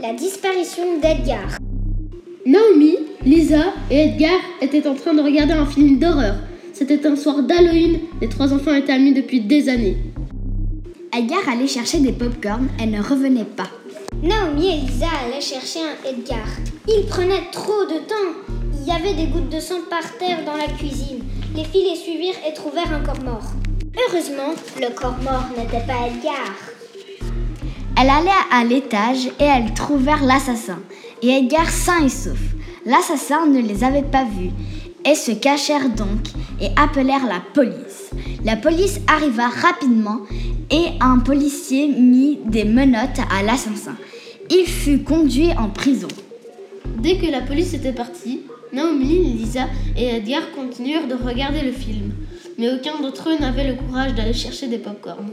La disparition d'Edgar. Naomi, Lisa et Edgar étaient en train de regarder un film d'horreur. C'était un soir d'Halloween, les trois enfants étaient amis depuis des années. Edgar allait chercher des pop-corn et ne revenait pas. Naomi et Lisa allaient chercher un Edgar. Il prenait trop de temps. Il y avait des gouttes de sang par terre dans la cuisine. Les filles les suivirent et trouvèrent un corps mort. Heureusement, le corps mort n'était pas Edgar. Elle allait à l'étage et elles trouvèrent l'assassin, et Edgar sain et sauf. L'assassin ne les avait pas vus et se cachèrent donc et appelèrent la police. La police arriva rapidement et un policier mit des menottes à l'assassin. Il fut conduit en prison. Dès que la police était partie, Naomi, Lisa et Edgar continuèrent de regarder le film, mais aucun d'entre eux n'avait le courage d'aller chercher des pop-corn.